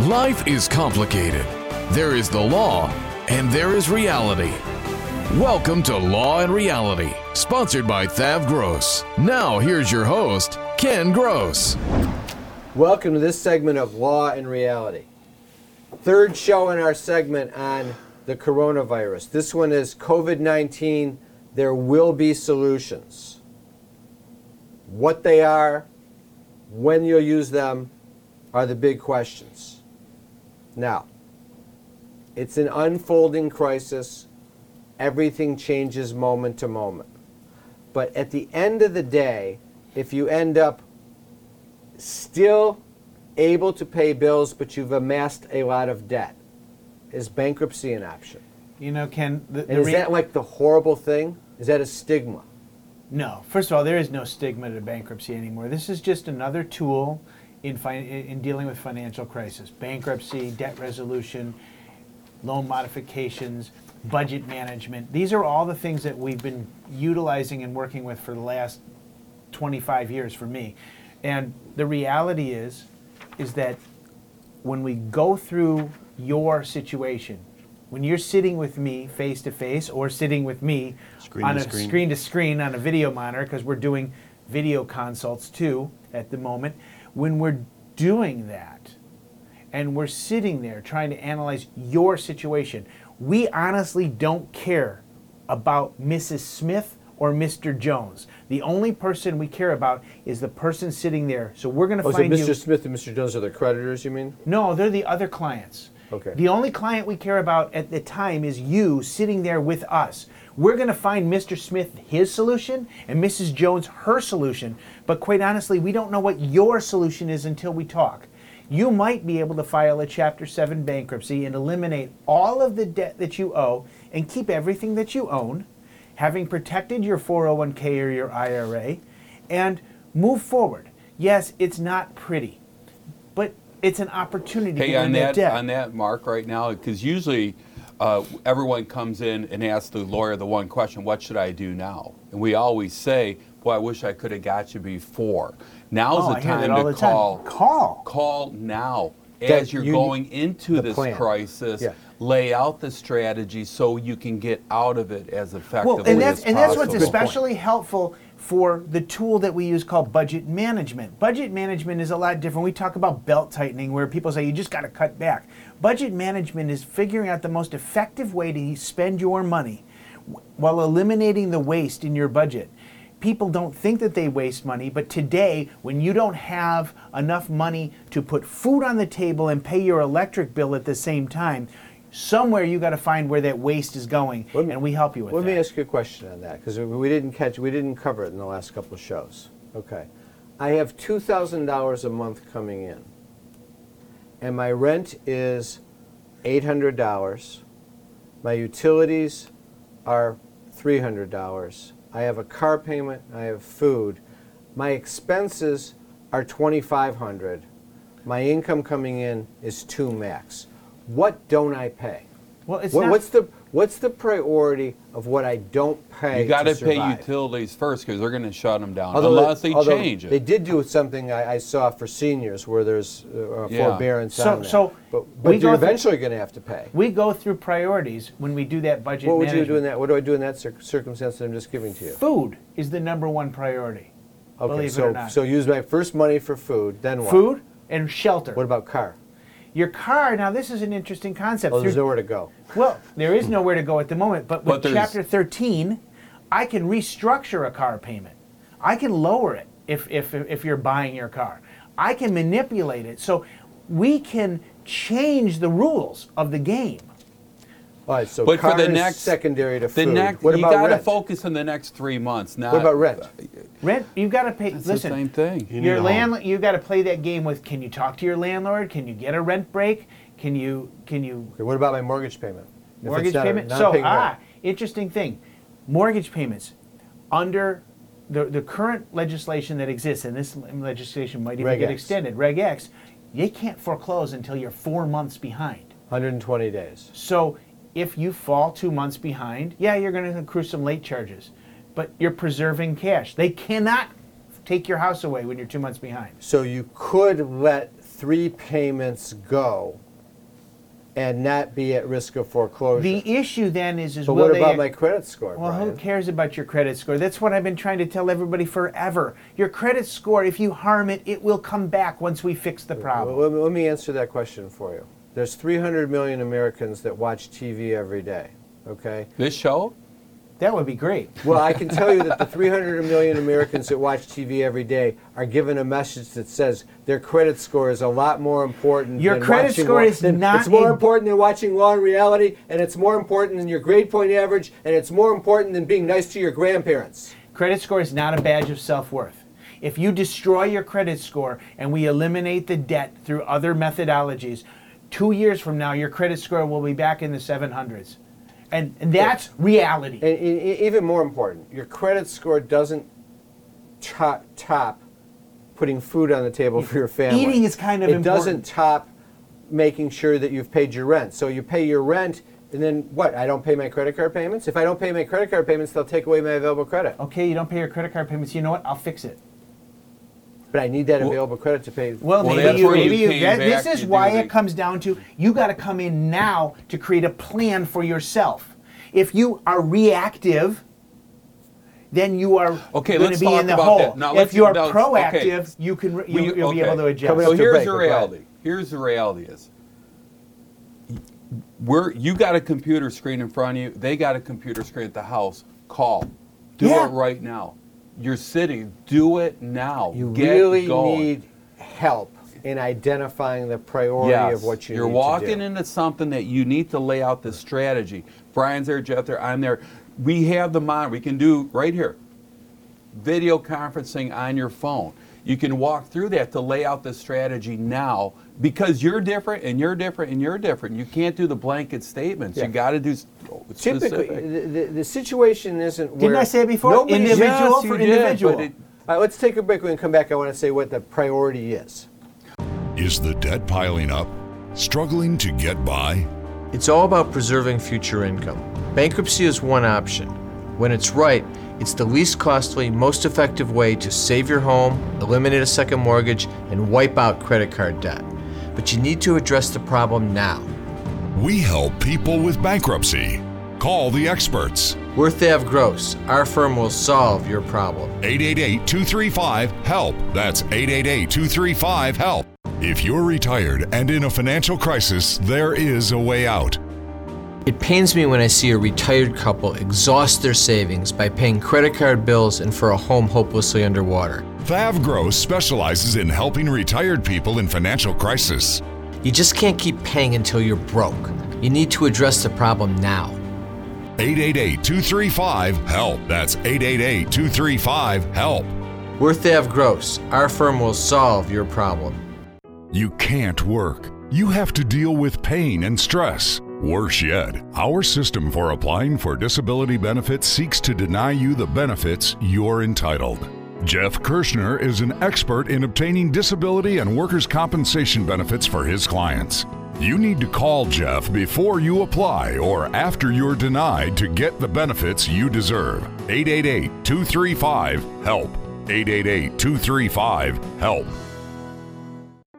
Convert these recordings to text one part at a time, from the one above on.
Life is complicated. There is the law and there is reality. Welcome to Law and Reality, sponsored by Thav Gross. Now, here's your host, Ken Gross. Welcome to this segment of Law and Reality. Third show in our segment on the coronavirus. This one is COVID 19. There will be solutions. What they are, when you'll use them, are the big questions. Now, it's an unfolding crisis. Everything changes moment to moment. But at the end of the day, if you end up still able to pay bills, but you've amassed a lot of debt, is bankruptcy an option? You know, Ken, the, the is re- that like the horrible thing? Is that a stigma? no. First of all, there is no stigma to bankruptcy anymore. This is just another tool in fi- in dealing with financial crisis, bankruptcy, debt resolution, loan modifications, budget management. These are all the things that we've been utilizing and working with for the last 25 years for me. And the reality is is that when we go through your situation, when you're sitting with me face to face or sitting with me Screen on to a screen. screen to screen on a video monitor because we're doing video consults too at the moment, when we're doing that and we're sitting there trying to analyze your situation, we honestly don't care about Mrs. Smith or Mr. Jones. The only person we care about is the person sitting there. So we're going to Oh, so Mr. you. Smith and Mr. Jones are the creditors, you mean? No, they're the other clients. Okay. The only client we care about at the time is you sitting there with us. We're going to find Mr. Smith his solution and Mrs. Jones her solution, but quite honestly, we don't know what your solution is until we talk. You might be able to file a Chapter 7 bankruptcy and eliminate all of the debt that you owe and keep everything that you own, having protected your 401k or your IRA, and move forward. Yes, it's not pretty, but it's an opportunity Hey, to on that debt. on that mark right now, because usually uh, everyone comes in and asks the lawyer the one question, what should I do now? And we always say, boy, I wish I could have got you before. Now's Oh, the I hear that time to the time. call. Call. Call now. That As you're you- going into this plan. crisis, Yeah. lay out the strategy so you can get out of it as effectively Well, and that's as and that's what's especially helpful for the tool that we use called budget management. Budget management is a lot different. We talk about belt tightening where people say you just got to cut back. Budget management is figuring out the most effective way to spend your money while eliminating the waste in your budget. People don't think that they waste money, but today, when you don't have enough money to put food on the table and pay your electric bill at the same time, somewhere you got to find where that waste is going, me- and we help you with Let that. Let me ask you a question on that because we didn't catch, we didn't cover it in the last couple of shows. Okay, I have two thousand dollars a month coming in, and my rent is eight hundred dollars. My utilities are three hundred dollars. I have a car payment. I have food. My expenses are twenty five hundred. My income coming in is two max. What don't I pay? Well, it's What, not, what's the what's the priority of what I don't pay? You got to to pay survive? utilities first because they're going to shut them down Although unless they although change it. They did do something I, I saw for seniors where there's uh, Yeah. forbearance So- on that. so but, we but go you're through- eventually going to have to pay. we go through priorities when we do that budget What would you do in that? What do I do in that cir- circumstance that I'm just giving to you? Food is the number one priority. Okay, believe it so or not. so use my first money for food. Then what? Food and shelter. What about car? Your car. Now, this is an interesting concept. Oh, there's Through- nowhere to go. well, there is nowhere to go at the moment, but with But Chapter 13, I can restructure a car payment. I can lower it if, if, if you're buying your car. I can manipulate it. So we can change the rules of the game. All right, so But car for the is next secondary to the food. next, what you about got to rent? focus on the next three months. Not What about rent? Rent, you've got to pay. It's listen, the same thing. You need your a landlord, you got to play that game with. Can you talk to your landlord? Can you get a rent break? Can you can you Okay, what about my mortgage payment? If it's mortgage not a- payment? not So paying rent. ah, interesting thing, mortgage payments under the the current legislation that exists, and this legislation might even Reg get X. extended. Reg X, you can't foreclose until you're four months behind. 120 days. So if you fall two months behind, yeah, you're going to accrue some late charges, but you're preserving cash. They cannot take your house away when you're two months behind. So you could let three payments go and not be at risk of foreclosure. The issue then is, is but what about my credit score, well, who cares about your credit score? That's what I've been trying to tell everybody forever. Your credit score, if you harm it, it will come back once we fix the problem. Well, let, me, let me answer that question for you. There's 300 million Americans that watch TV every day. Okay. This show? That would be great. Well, I can tell you that the 300 million Americans that watch TV every day are given a message that says their credit score is a lot more important. Your than credit watching score Law- is than- not It's more important than watching Law and Reality, and it's more important than your grade point average, and it's more important than being nice to your grandparents. Credit score is not a badge of self worth. If you destroy your credit score and we eliminate the debt through other methodologies, two years from now, your credit score will be back in the 700s. And, and that's reality. And e- e- even more important, your credit score doesn't top, top putting food on the table for your family. Eating is kind of important. it important. doesn't top making sure that you've paid your rent. So you pay your rent, and then what? I don't pay my credit card payments. If I don't pay my credit card payments, they'll take away my available credit. okay, you don't pay your credit card payments. You know what? I'll fix it. But I need that available credit to pay. Well, Well, maybe that's you, where maybe you, came that, back this is to why do it comes down to you got to come in now to create a plan for yourself. If you are reactive, then you are Okay, going let's to be talk in the about hole. that. Now, if let's- you are now, okay. proactive, you can re- We- you, will be able to okay. adjust. Coming So to here's break, the but go ahead. reality. Here's the reality is we're you got a computer screen in front of you, they got a computer screen at the house. Call. Do Yeah. it right now. You're sitting, do it now. You Get really going. need help in identifying the priority yes. of what you You're need walking to do. into something that you need to lay out the strategy. Brian's there, Jeff there, I'm there. We have the mind. We can do right here video conferencing on your phone. You can walk through that to lay out the strategy now because you're different and you're different and you're different. You can't do the blanket statements. Yeah. You got to do s- Typically, the, the, the situation isn't where. Didn't I say it before? Individual Yes, for you did, individual. but it- All right, let's take a break. When we come back, I want to say what the priority is. Is the debt piling up? Struggling to get by? It's all about preserving future income. Bankruptcy is one option. When it's right, it's the least costly, most effective way to save your home, eliminate a second mortgage, and wipe out credit card debt. But you need to address the problem now. We help people with bankruptcy. Call the experts. We're Thav Gross, our firm will solve your problem. 888 235 HELP. That's 888 235 HELP. If you're retired and in a financial crisis, there is a way out. It pains me when I see a retired couple exhaust their savings by paying credit card bills and for a home hopelessly underwater. Thav Gross specializes in helping retired people in financial crisis. You just can't keep paying until you're broke. You need to address the problem now. 888 235 HELP. That's 888 235 HELP. We're Thav Gross, our firm will solve your problem. You can't work. You have to deal with pain and stress. Worse yet, our system for applying for disability benefits seeks to deny you the benefits you're entitled. Jeff Kirschner is an expert in obtaining disability and workers' compensation benefits for his clients. You need to call Jeff before you apply or after you're denied to get the benefits you deserve. 888 235 HELP. 888 235 HELP.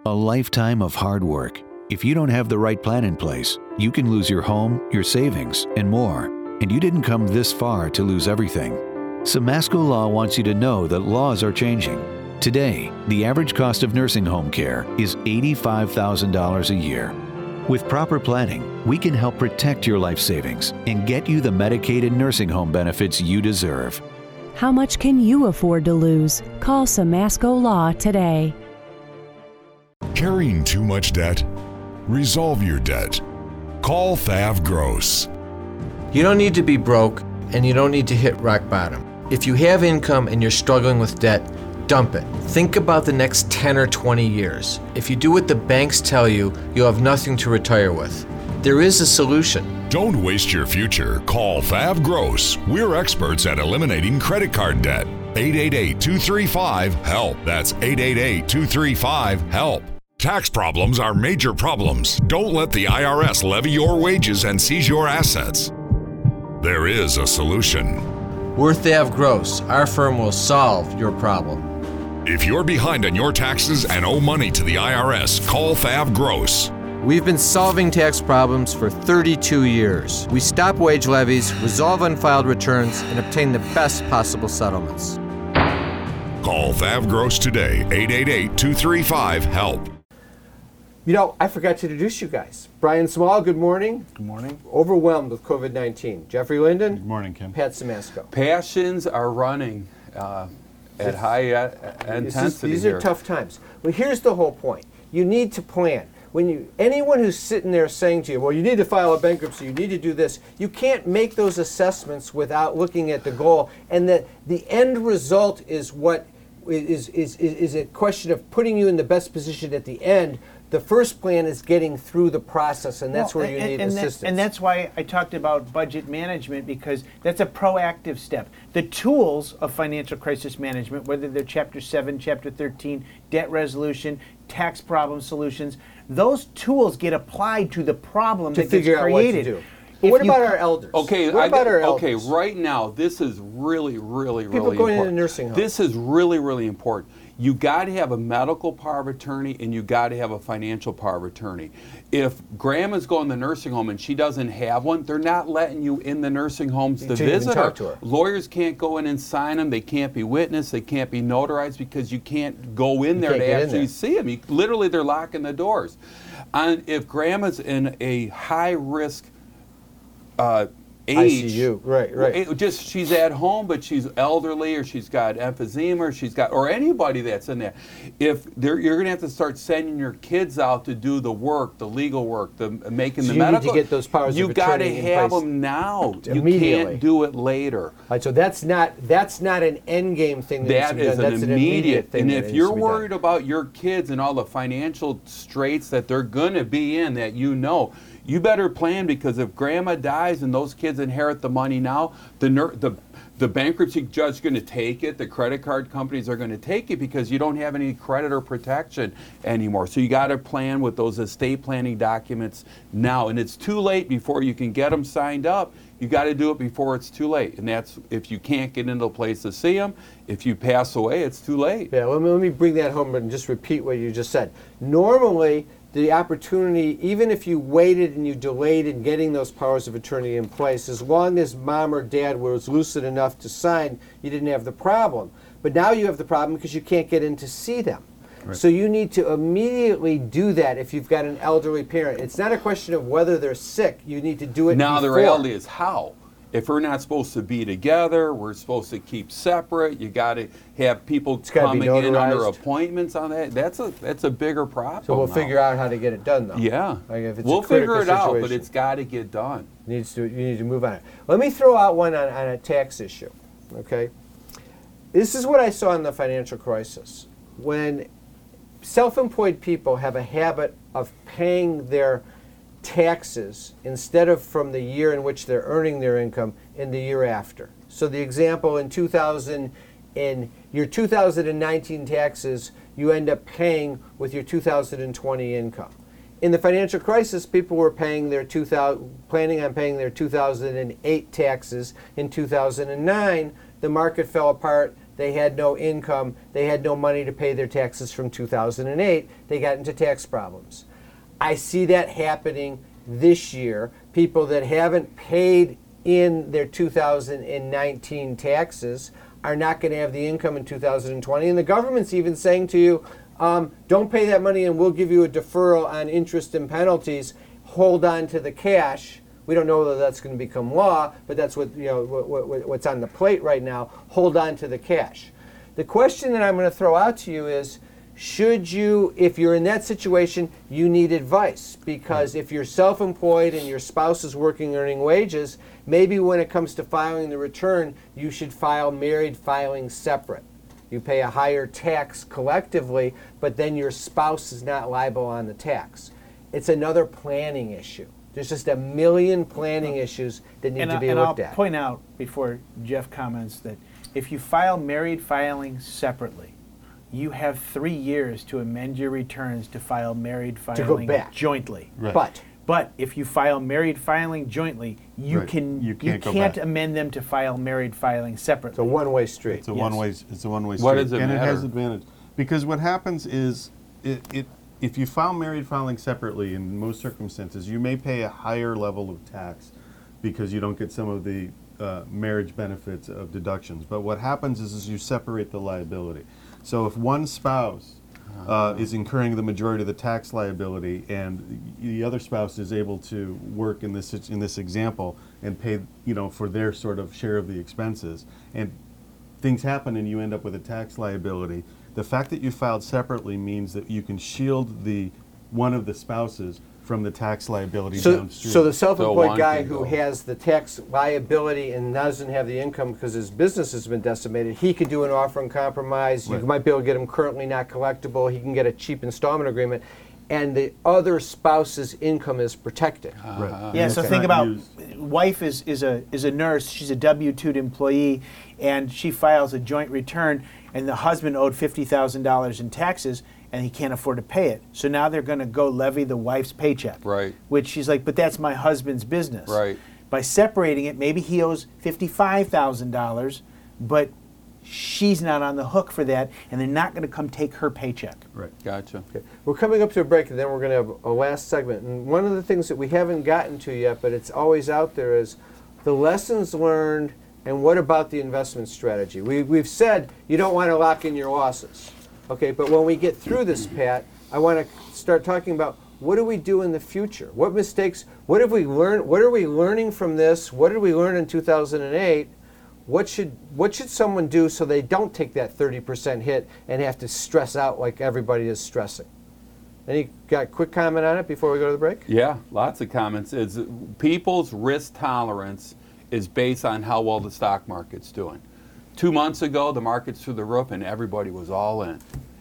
A lifetime of hard work. If you don't have the right plan in place, you can lose your home, your savings, and more. And you didn't come this far to lose everything. Simasko Law wants you to know that laws are changing. Today, the average cost of nursing home care is $85,000 a year. With proper planning, we can help protect your life savings and get you the Medicaid and nursing home benefits you deserve. How much can you afford to lose? Call Simasko Law today. Carrying too much debt? Resolve your debt. Call Thav Gross You don't need to be broke, and you don't need to hit rock bottom. If you have income and you're struggling with debt, dump it. Think about the next 10 or 20 years. If you do what the banks tell you, you'll have nothing to retire with. There is a solution. Don't waste your future. Call Thav Gross. We're experts at eliminating credit card debt. 888 235 HELP. That's 888 235 HELP. Tax problems are major problems. Don't let the IRS levy your wages and seize your assets. There is a solution. We're Thav Gross, our firm will solve your problem. If you're behind on your taxes and owe money to the IRS, call Thav Gross. We've been solving tax problems for 32 years. We stop wage levies, resolve unfiled returns, and obtain the best possible settlements. Call Thav Gross today, 888 235 HELP. You know, I forgot to introduce you guys. Brian Small, good morning. Good morning. Overwhelmed with COVID 19. Jeffrey Linden. Good morning, Kim. Pat Simasko. Passions are running uh, at high uh, This is- intensity these here. are tough times. Well, here's the whole point. You need to plan. When you anyone who's sitting there saying to you, "Well, you need to file a bankruptcy, you need to do this," you can't make those assessments without looking at the goal, and that the end result is what is is is, is a question of putting you in the best position at the end. The first plan is getting through the process, and that's Well, where you and- need and that- assistance. and that's why I talked about budget management because that's a proactive step. The tools of financial crisis management, whether they're Chapter 7, Chapter 13, debt resolution, tax problem solutions, those tools get applied to the problem to that figure gets out what to created. do. If what about c- our elders? Okay, what I about our okay. elders? Right now, this is really, really, People really going into important. nursing homes. This is really, really important. You got to have a medical power of attorney, and you got to have a financial power of attorney. If grandma's going to the nursing home and she doesn't have one, they're not letting you in the nursing homes to Until visit her. to her. Lawyers can't go in and sign them. They can't be witnessed. They can't be notarized because you can't go in there can't to actually there. see them. You, literally, they're locking the doors. And if grandma's in a high risk uh, age, ICU, right, right. it- just she's at home, but she's elderly, or she's got emphysema, or she's got, or anybody that's in there. If you're going to have to start sending your kids out to do the work, the legal work, the uh, making So the you need to get those powers You got to have them now. You can't do it later. All right, so that's not that's not an end game thing. That, That is to be done. an that's immediate. thing. and if you're to be done. worried about your kids and all the financial straits that they're going to be in, that you know, you better plan because if grandma dies and those kids inherit the money now, the ner- the the bankruptcy judge is going to take it. The credit card companies are going to take it because you don't have any creditor protection anymore. So you got to plan with those estate planning documents now, and it's too late before you can get them signed up. You got to do it before it's too late, and that's if you can't get into a place to see them. If you pass away, it's too late. Yeah, let me, let me bring that home and just repeat what you just said. Normally, the opportunity, even if you waited and you delayed in getting those powers of attorney in place, as long as mom or dad was lucid enough to sign, you didn't have the problem. But now you have the problem because you can't get in to see them. So you need to immediately do that if you've got an elderly parent. It's not a question of whether they're sick. You need to do it Now the before. reality is how. If we're not supposed to be together, we're supposed to keep separate. You got to have people coming in under appointments on that. That's a that's a bigger problem. So we'll now. figure out how to get it done, though. Yeah, Like if it's a we'll figure it out, but it's got to get done. needs to you need to move on it. Let me throw out one on, on a tax issue. Okay. This is what I saw in the financial crisis. When self-employed people have a habit of paying their taxes instead of from the year in which they're earning their income in the year after. So the example in 2000 in your 2019 taxes you end up paying with your 2020 income. In the financial crisis, people were paying their 2000, planning on paying their 2008 taxes in 2009. The market fell apart. They had no income. They had no money to pay their taxes from 2008. They got into tax problems. I see that happening this year. People that haven't paid in their 2019 taxes are not going to have the income in 2020. And the government's even saying to you, um, don't pay that money and we'll give you a deferral on interest and penalties. Hold on to the cash. We don't know whether that's going to become law, but that's what you know what, what, what's on the plate right now. Hold on to the cash. The question that I'm going to throw out to you is, should you, if you're in that situation, you need advice because if you're self employed and your spouse is working earning wages, maybe when it comes to filing the return, you should file married filing separate. You pay a higher tax collectively, but then your spouse is not liable on the tax. It's another planning issue. There's just a million planning issues that need and, to I- be and looked I'll at. point out before Jeff comments that if you file married filing separately, you have three years to amend your returns to file married go filing back. jointly. Right. But But if you file married filing jointly, you Right. can You can't go can't back. amend them to file married filing separately. it's a one way street. It's a Yes. one way. It's a one way street. What does it and it has matter? advantage because what happens is it, it if you file married filing separately in most circumstances, you may pay a higher level of tax because you don't get some of the uh, marriage benefits of deductions. But what happens is, is you separate the liability. So if one spouse uh, is incurring the majority of the tax liability, and the other spouse is able to work in this in this example and pay, you know, for their sort of share of the expenses, and things happen and you end up with a tax liability. The fact that you filed separately means that you can shield the one of the spouses from the tax liability So, downstream. so the self-employed one guy can who go. has the tax liability and doesn't have the income because his business has been decimated, he could do an offer and compromise. You Right. might be able to get him currently not collectible. He can get a cheap installment agreement, and the other spouse's income is protected. right. Uh-huh. Yeah, And so think not about used- wife is, is a is a nurse. She's a W two employee, and she files a joint return, and the husband owed fifty thousand dollars in taxes, and he can't afford to pay it. So now they're going to go levy the wife's paycheck. Right. Which she's like, but that's my husband's business. Right. By separating it, maybe he owes fifty five thousand dollars, but she's not on the hook for that, and they're not going to come take her paycheck. Right. Gotcha. Okay. We're coming up to a break, and then we're going to have a last segment. And one of the things that we haven't gotten to yet, but it's always out there, is the lessons learned and what about the investment strategy? We, we've said you don't want to lock in your losses. Okay, but when we get through this, Pat, I want to start talking about what do we do in the future? What mistakes? What have we learned? What are we learning from this? What did we learn in 2008? What should what should someone do so they don't take that 30% hit and have to stress out like everybody is stressing? Any got quick comment on it before we go to the break? Yeah, lots of comments. It's people's risk tolerance is based on how well the stock market's doing. Two months ago, the market's through the roof and everybody was all in.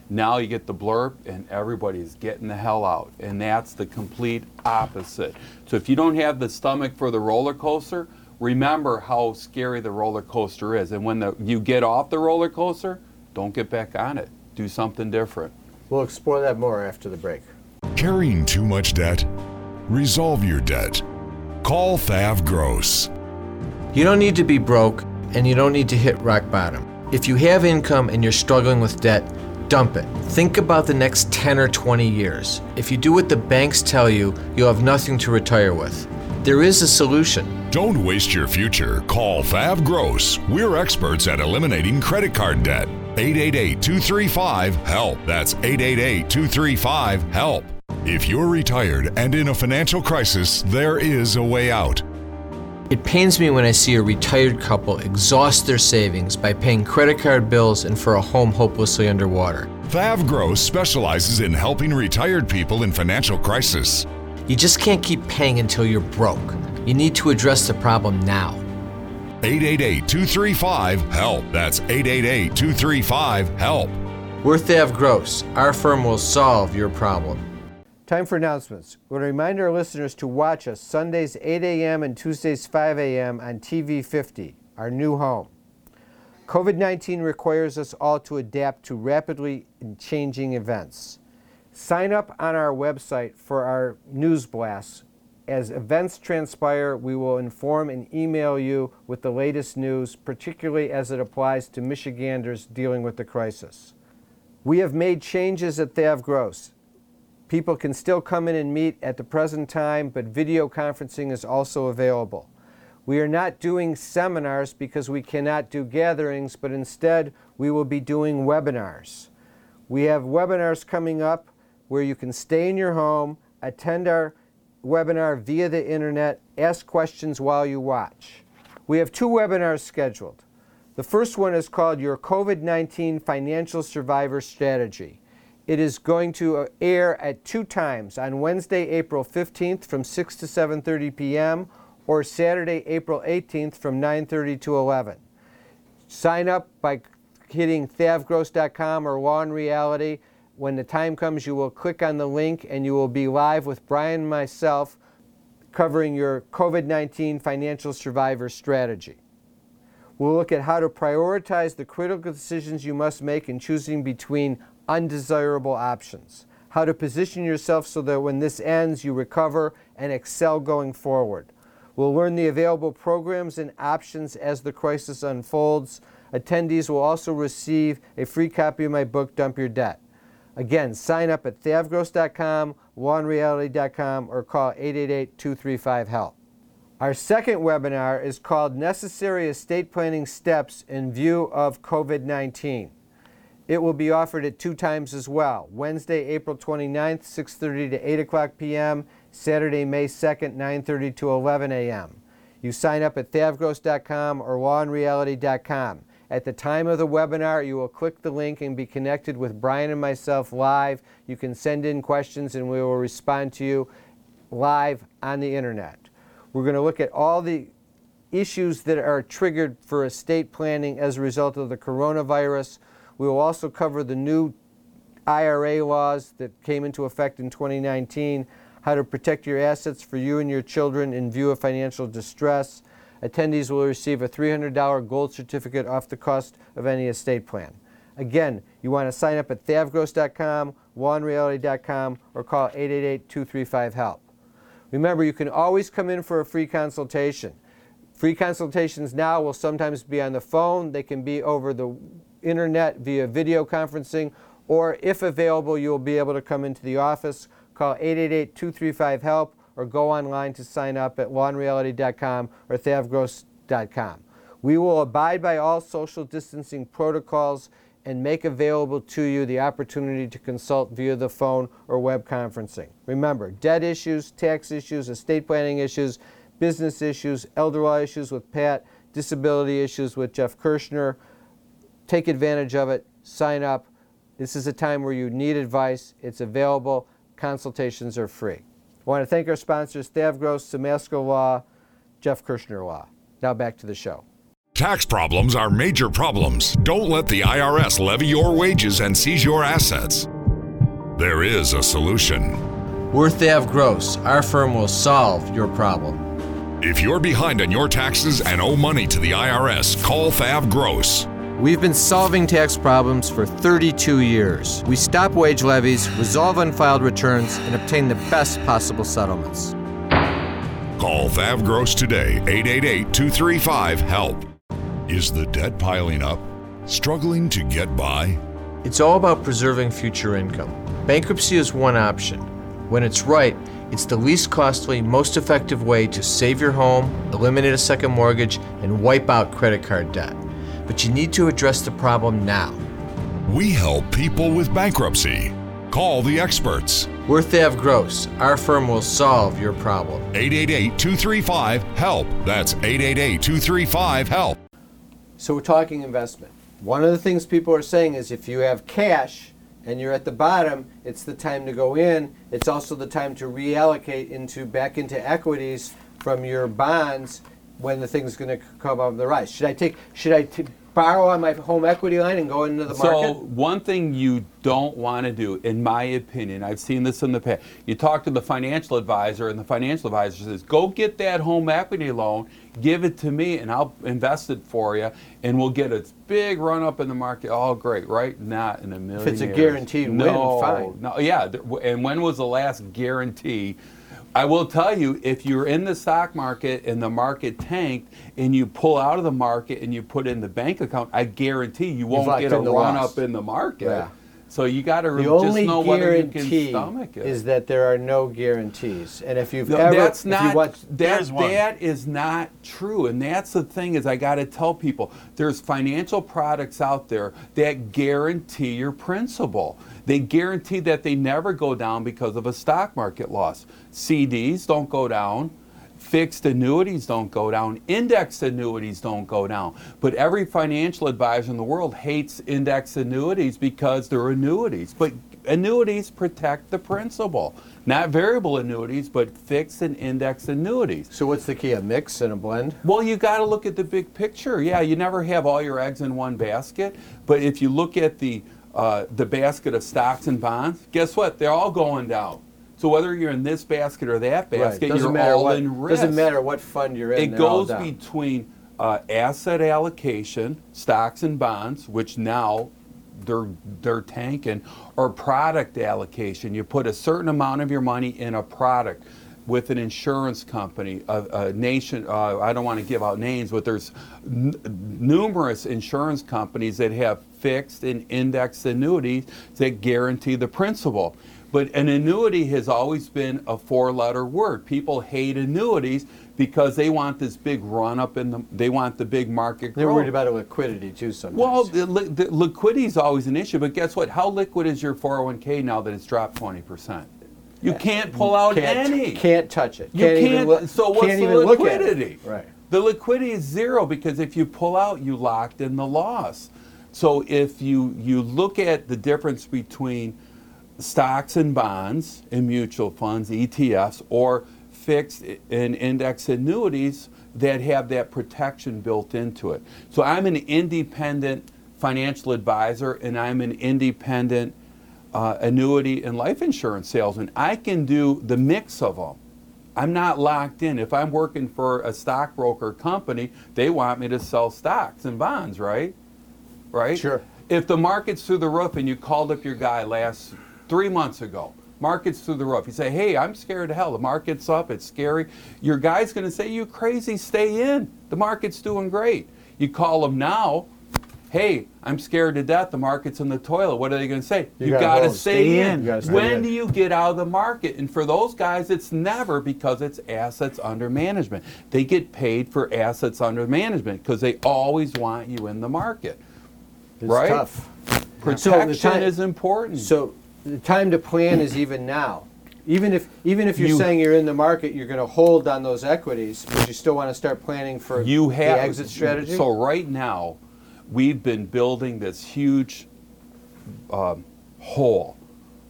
Now you get the blurb and everybody's getting the hell out, and that's the complete opposite. So if you don't have the stomach for the roller coaster, remember how scary the roller coaster is. And when the, you get off the roller coaster, don't get back on it. Do something different. We'll explore that more after the break. Carrying too much debt? Resolve your debt. Call Thav Gross. You don't need to be broke, and you don't need to hit rock bottom. If you have income and you're struggling with debt, dump it. Think about the next 10 or 20 years. If you do what the banks tell you, you'll have nothing to retire with. There is a solution. Don't waste your future. Call Thav Gross. We're experts at eliminating credit card debt. 888 235 HELP. That's 888 235 HELP. If you're retired and in a financial crisis, there is a way out. It pains me when I see a retired couple exhaust their savings by paying credit card bills and for a home hopelessly underwater. Thav Gross specializes in helping retired people in financial crisis. You just can't keep paying until you're broke. You need to address the problem now. 888 235 HELP. That's 888 235 HELP. We're Thav Gross. Our firm will solve your problem. Time for announcements. We want to remind our listeners to watch us Sundays 8 a.m. and Tuesdays 5 a.m. on TV 50, our new home. COVID 19 requires us all to adapt to rapidly changing events. Sign up on our website for our news blasts. As events transpire, we will inform and email you with the latest news, particularly as it applies to Michiganders dealing with the crisis. We have made changes at Thav Gross. People can still come in and meet at the present time, but video conferencing is also available. We are not doing seminars because we cannot do gatherings, but instead we will be doing webinars. We have webinars coming up where you can stay in your home, attend our webinar via the internet, ask questions while you watch. We have two webinars scheduled. The first one is called Your COVID 19 Financial Survivor Strategy. It is going to uh, air at two times on Wednesday, April 15th from 6 to 7:30 p.m. or Saturday, April 18th from 9:30 to 11. Sign up by hitting thavgross.com or Law and Reality. When the time comes, you will click on the link and you will be live with Brian and myself covering your COVID 19 financial survivor strategy. We'll look at how to prioritize the critical decisions you must make in choosing between undesirable options, how to position yourself so that when this ends, you recover and excel going forward. We'll learn the available programs and options as the crisis unfolds. Attendees will also receive a free copy of my book, Dump Your Debt. Again, sign up at thavgross.com, lawandreality.com, or call 888-235-HELP. Our second webinar is called Necessary Estate Planning Steps in View of COVID-19. It will be offered at two times as well, Wednesday, April 29th, 6.30 to 8 o'clock p.m., Saturday, May 2nd, 9.30 to 11 a.m. You sign up at thavgross.com or lawandreality.com. At the time of the webinar, you will click the link and be connected with Brian and myself live. You can send in questions and we will respond to you live on the internet. We're going to look at all the issues that are triggered for estate planning as a result of the coronavirus. We will also cover the new IRA laws that came into effect in 2019, how to protect your assets for you and your children in view of financial distress. Attendees will receive a $300 gold certificate off the cost of any estate plan. Again, you want to sign up at thavgross.com, lawandreality.com, or call 888-235-HELP. Remember, you can always come in for a free consultation. Free consultations now will sometimes be on the phone, they can be over the internet via video conferencing, or if available, you'll be able to come into the office. Call 888-235-HELP or go online to sign up at lawandreality.com or thavgross.com. We will abide by all social distancing protocols and make available to you the opportunity to consult via the phone or web conferencing. Remember, debt issues, tax issues, estate planning issues, business issues, elder law issues with Pat, disability issues with Jeff Kirschner. Take advantage of it, sign up. This is a time where you need advice. It's available. Consultations are free. I want to thank our sponsors, Thavgross, Simasko Law, Jeff Kirschner Law. Now back to the show. Tax problems are major problems. Don't let the IRS levy your wages and seize your assets. There is a solution. We're Thav Gross. Our firm will solve your problem. If you're behind on your taxes and owe money to the IRS, call Thav Gross. We've been solving tax problems for 32 years. We stop wage levies, resolve unfiled returns, and obtain the best possible settlements. Call Thav Gross today, 888 235 HELP. Is the debt piling up? Struggling to get by? It's all about preserving future income. Bankruptcy is one option. When it's right, it's the least costly, most effective way to save your home, eliminate a second mortgage, and wipe out credit card debt. But you need to address the problem now. We help people with bankruptcy. Call the experts. We're Thav Gross. Our firm will solve your problem. 888 235 HELP. That's 888 235 HELP. So we're talking investment. One of the things people are saying is if you have cash and you're at the bottom, it's the time to go in. It's also the time to reallocate into back into equities from your bonds when the thing's going to come up the rise. Should I take? Should I t- borrow on my home equity line and go into the market? So one thing you don't want to do, in my opinion, I've seen this in the past. You talk to the financial advisor, and the financial advisor says, "Go get that home equity loan, give it to me, and I'll invest it for you, and we'll get a big run up in the market." All great, right? Not in a million. If it's a years. guaranteed win, no, fine. No, yeah. And when was the last guarantee? I will tell you, if you're in the stock market and the market tanked, and you pull out of the market and you put in the bank account, I guarantee you won't get a run loss. up in the market. Yeah. So you got to the just only know whether you can guarantee stomach it. is that there are no guarantees. And if you've No, ever, that's if you not watch, that, that is not true. And that's the thing is i got to tell people there's financial products out there that guarantee your principal. They guarantee that they never go down because of a stock market loss. Cds don't go down Fixed annuities don't go down, indexed annuities don't go down. But every financial advisor in the world hates indexed annuities because they're annuities. But annuities protect the principal. Not variable annuities, but fixed and indexed annuities. So what's the key? A mix and a blend? Well, you got to look at the big picture. Yeah, you never have all your eggs in one basket. But if you look at the uh, the basket of stocks and bonds, guess what? They're all going down. So whether you're in this basket or that basket, Doesn't you're all what, in risk. Doesn't matter what fund you're in. It goes between uh, asset allocation, stocks and bonds, which now they're they're tanking, or product allocation. You put a certain amount of your money in a product with an insurance company, a, a nation. Uh, I don't want to give out names, but there's n- numerous insurance companies that have fixed and indexed annuities that guarantee the principal. But an annuity has always been a four-letter word. People hate annuities because they want this big run up in the. They want the big market They're growth. worried about liquidity too sometimes. Well, the, the liquidity is always an issue, but guess what? How liquid is your 401k now that it's dropped 20%? You can't pull out can't, any. Can't touch it. You can't, can't. look. so what's can't the even look at it. liquidity? Right. The liquidity is zero because if you pull out, you locked in the loss. So if you you look at the difference between stocks and bonds and mutual funds, ETFs, or fixed and index annuities that have that protection built into it. So I'm an independent financial advisor and I'm an independent uh, annuity and life insurance salesman. I can do the mix of them. I'm not locked in. If I'm working for a stockbroker company, they want me to sell stocks and bonds, right? Right? Sure. If the market's through the roof and you called up your guy last three months ago, market's through the roof. You say, hey, I'm scared to hell. The market's up. It's scary. Your guy's going to say, you crazy. Stay in. The market's doing great. You call him now. Hey, I'm scared to death. The market's in the toilet. What are they going to say? You You, gotta got stay, Stay in. in. Stay when in. do you get out of the market? And for those guys, it's never because it's assets under management. They get paid for assets under management because they always want you in the market. It's right? tough. Protection time- is important. So the time to plan is even now. Even if even if you're You- saying you're in the market, you're going to hold on those equities, but you still want to start planning for you have the exit strategy. So right now, we've been building this huge um, hole,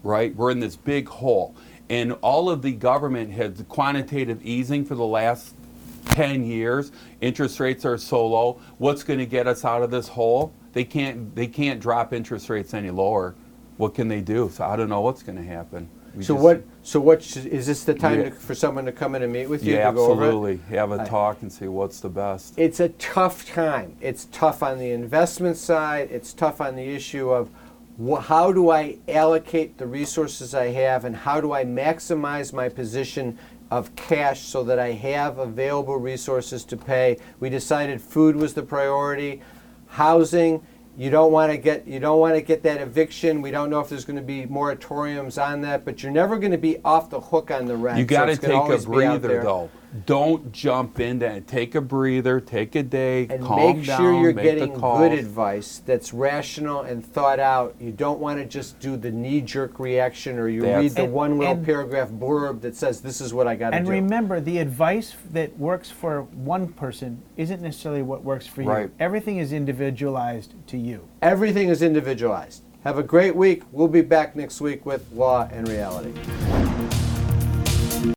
right? We're in this big hole, and all of the government had quantitative easing for the last 10 years. Interest rates are so low. What's going to get us out of this hole? They can't. They can't drop interest rates any lower. What can they do? So I don't know what's going to happen. We so just- what? So what? Is this the time Yeah. to, for someone to come in and meet with you Yeah, to go over it? absolutely. Have a talk and see what's the best. It's a tough time. It's tough on the investment side. It's tough on the issue of wh- how do I allocate the resources I have and how do I maximize my position of cash so that I have available resources to pay. We decided food was the priority, housing. You don't want to get you don't want to get that eviction. We don't know if there's going to be moratoriums on that, but you're never going to be off the hook on the rent. You got to gonna take a always be out breather though. Don't jump in it. Take a breather. Take a day. and calm make down. sure you're make getting good advice that's rational and thought out. You don't want to just do the knee-jerk reaction, or you That's- read the And- one little paragraph blurb that says this is what I got to do. And remember, the advice that works for one person isn't necessarily what works for you. Right. Everything is individualized to you. Everything is individualized. Have a great week. We'll be back next week with Law and Reality.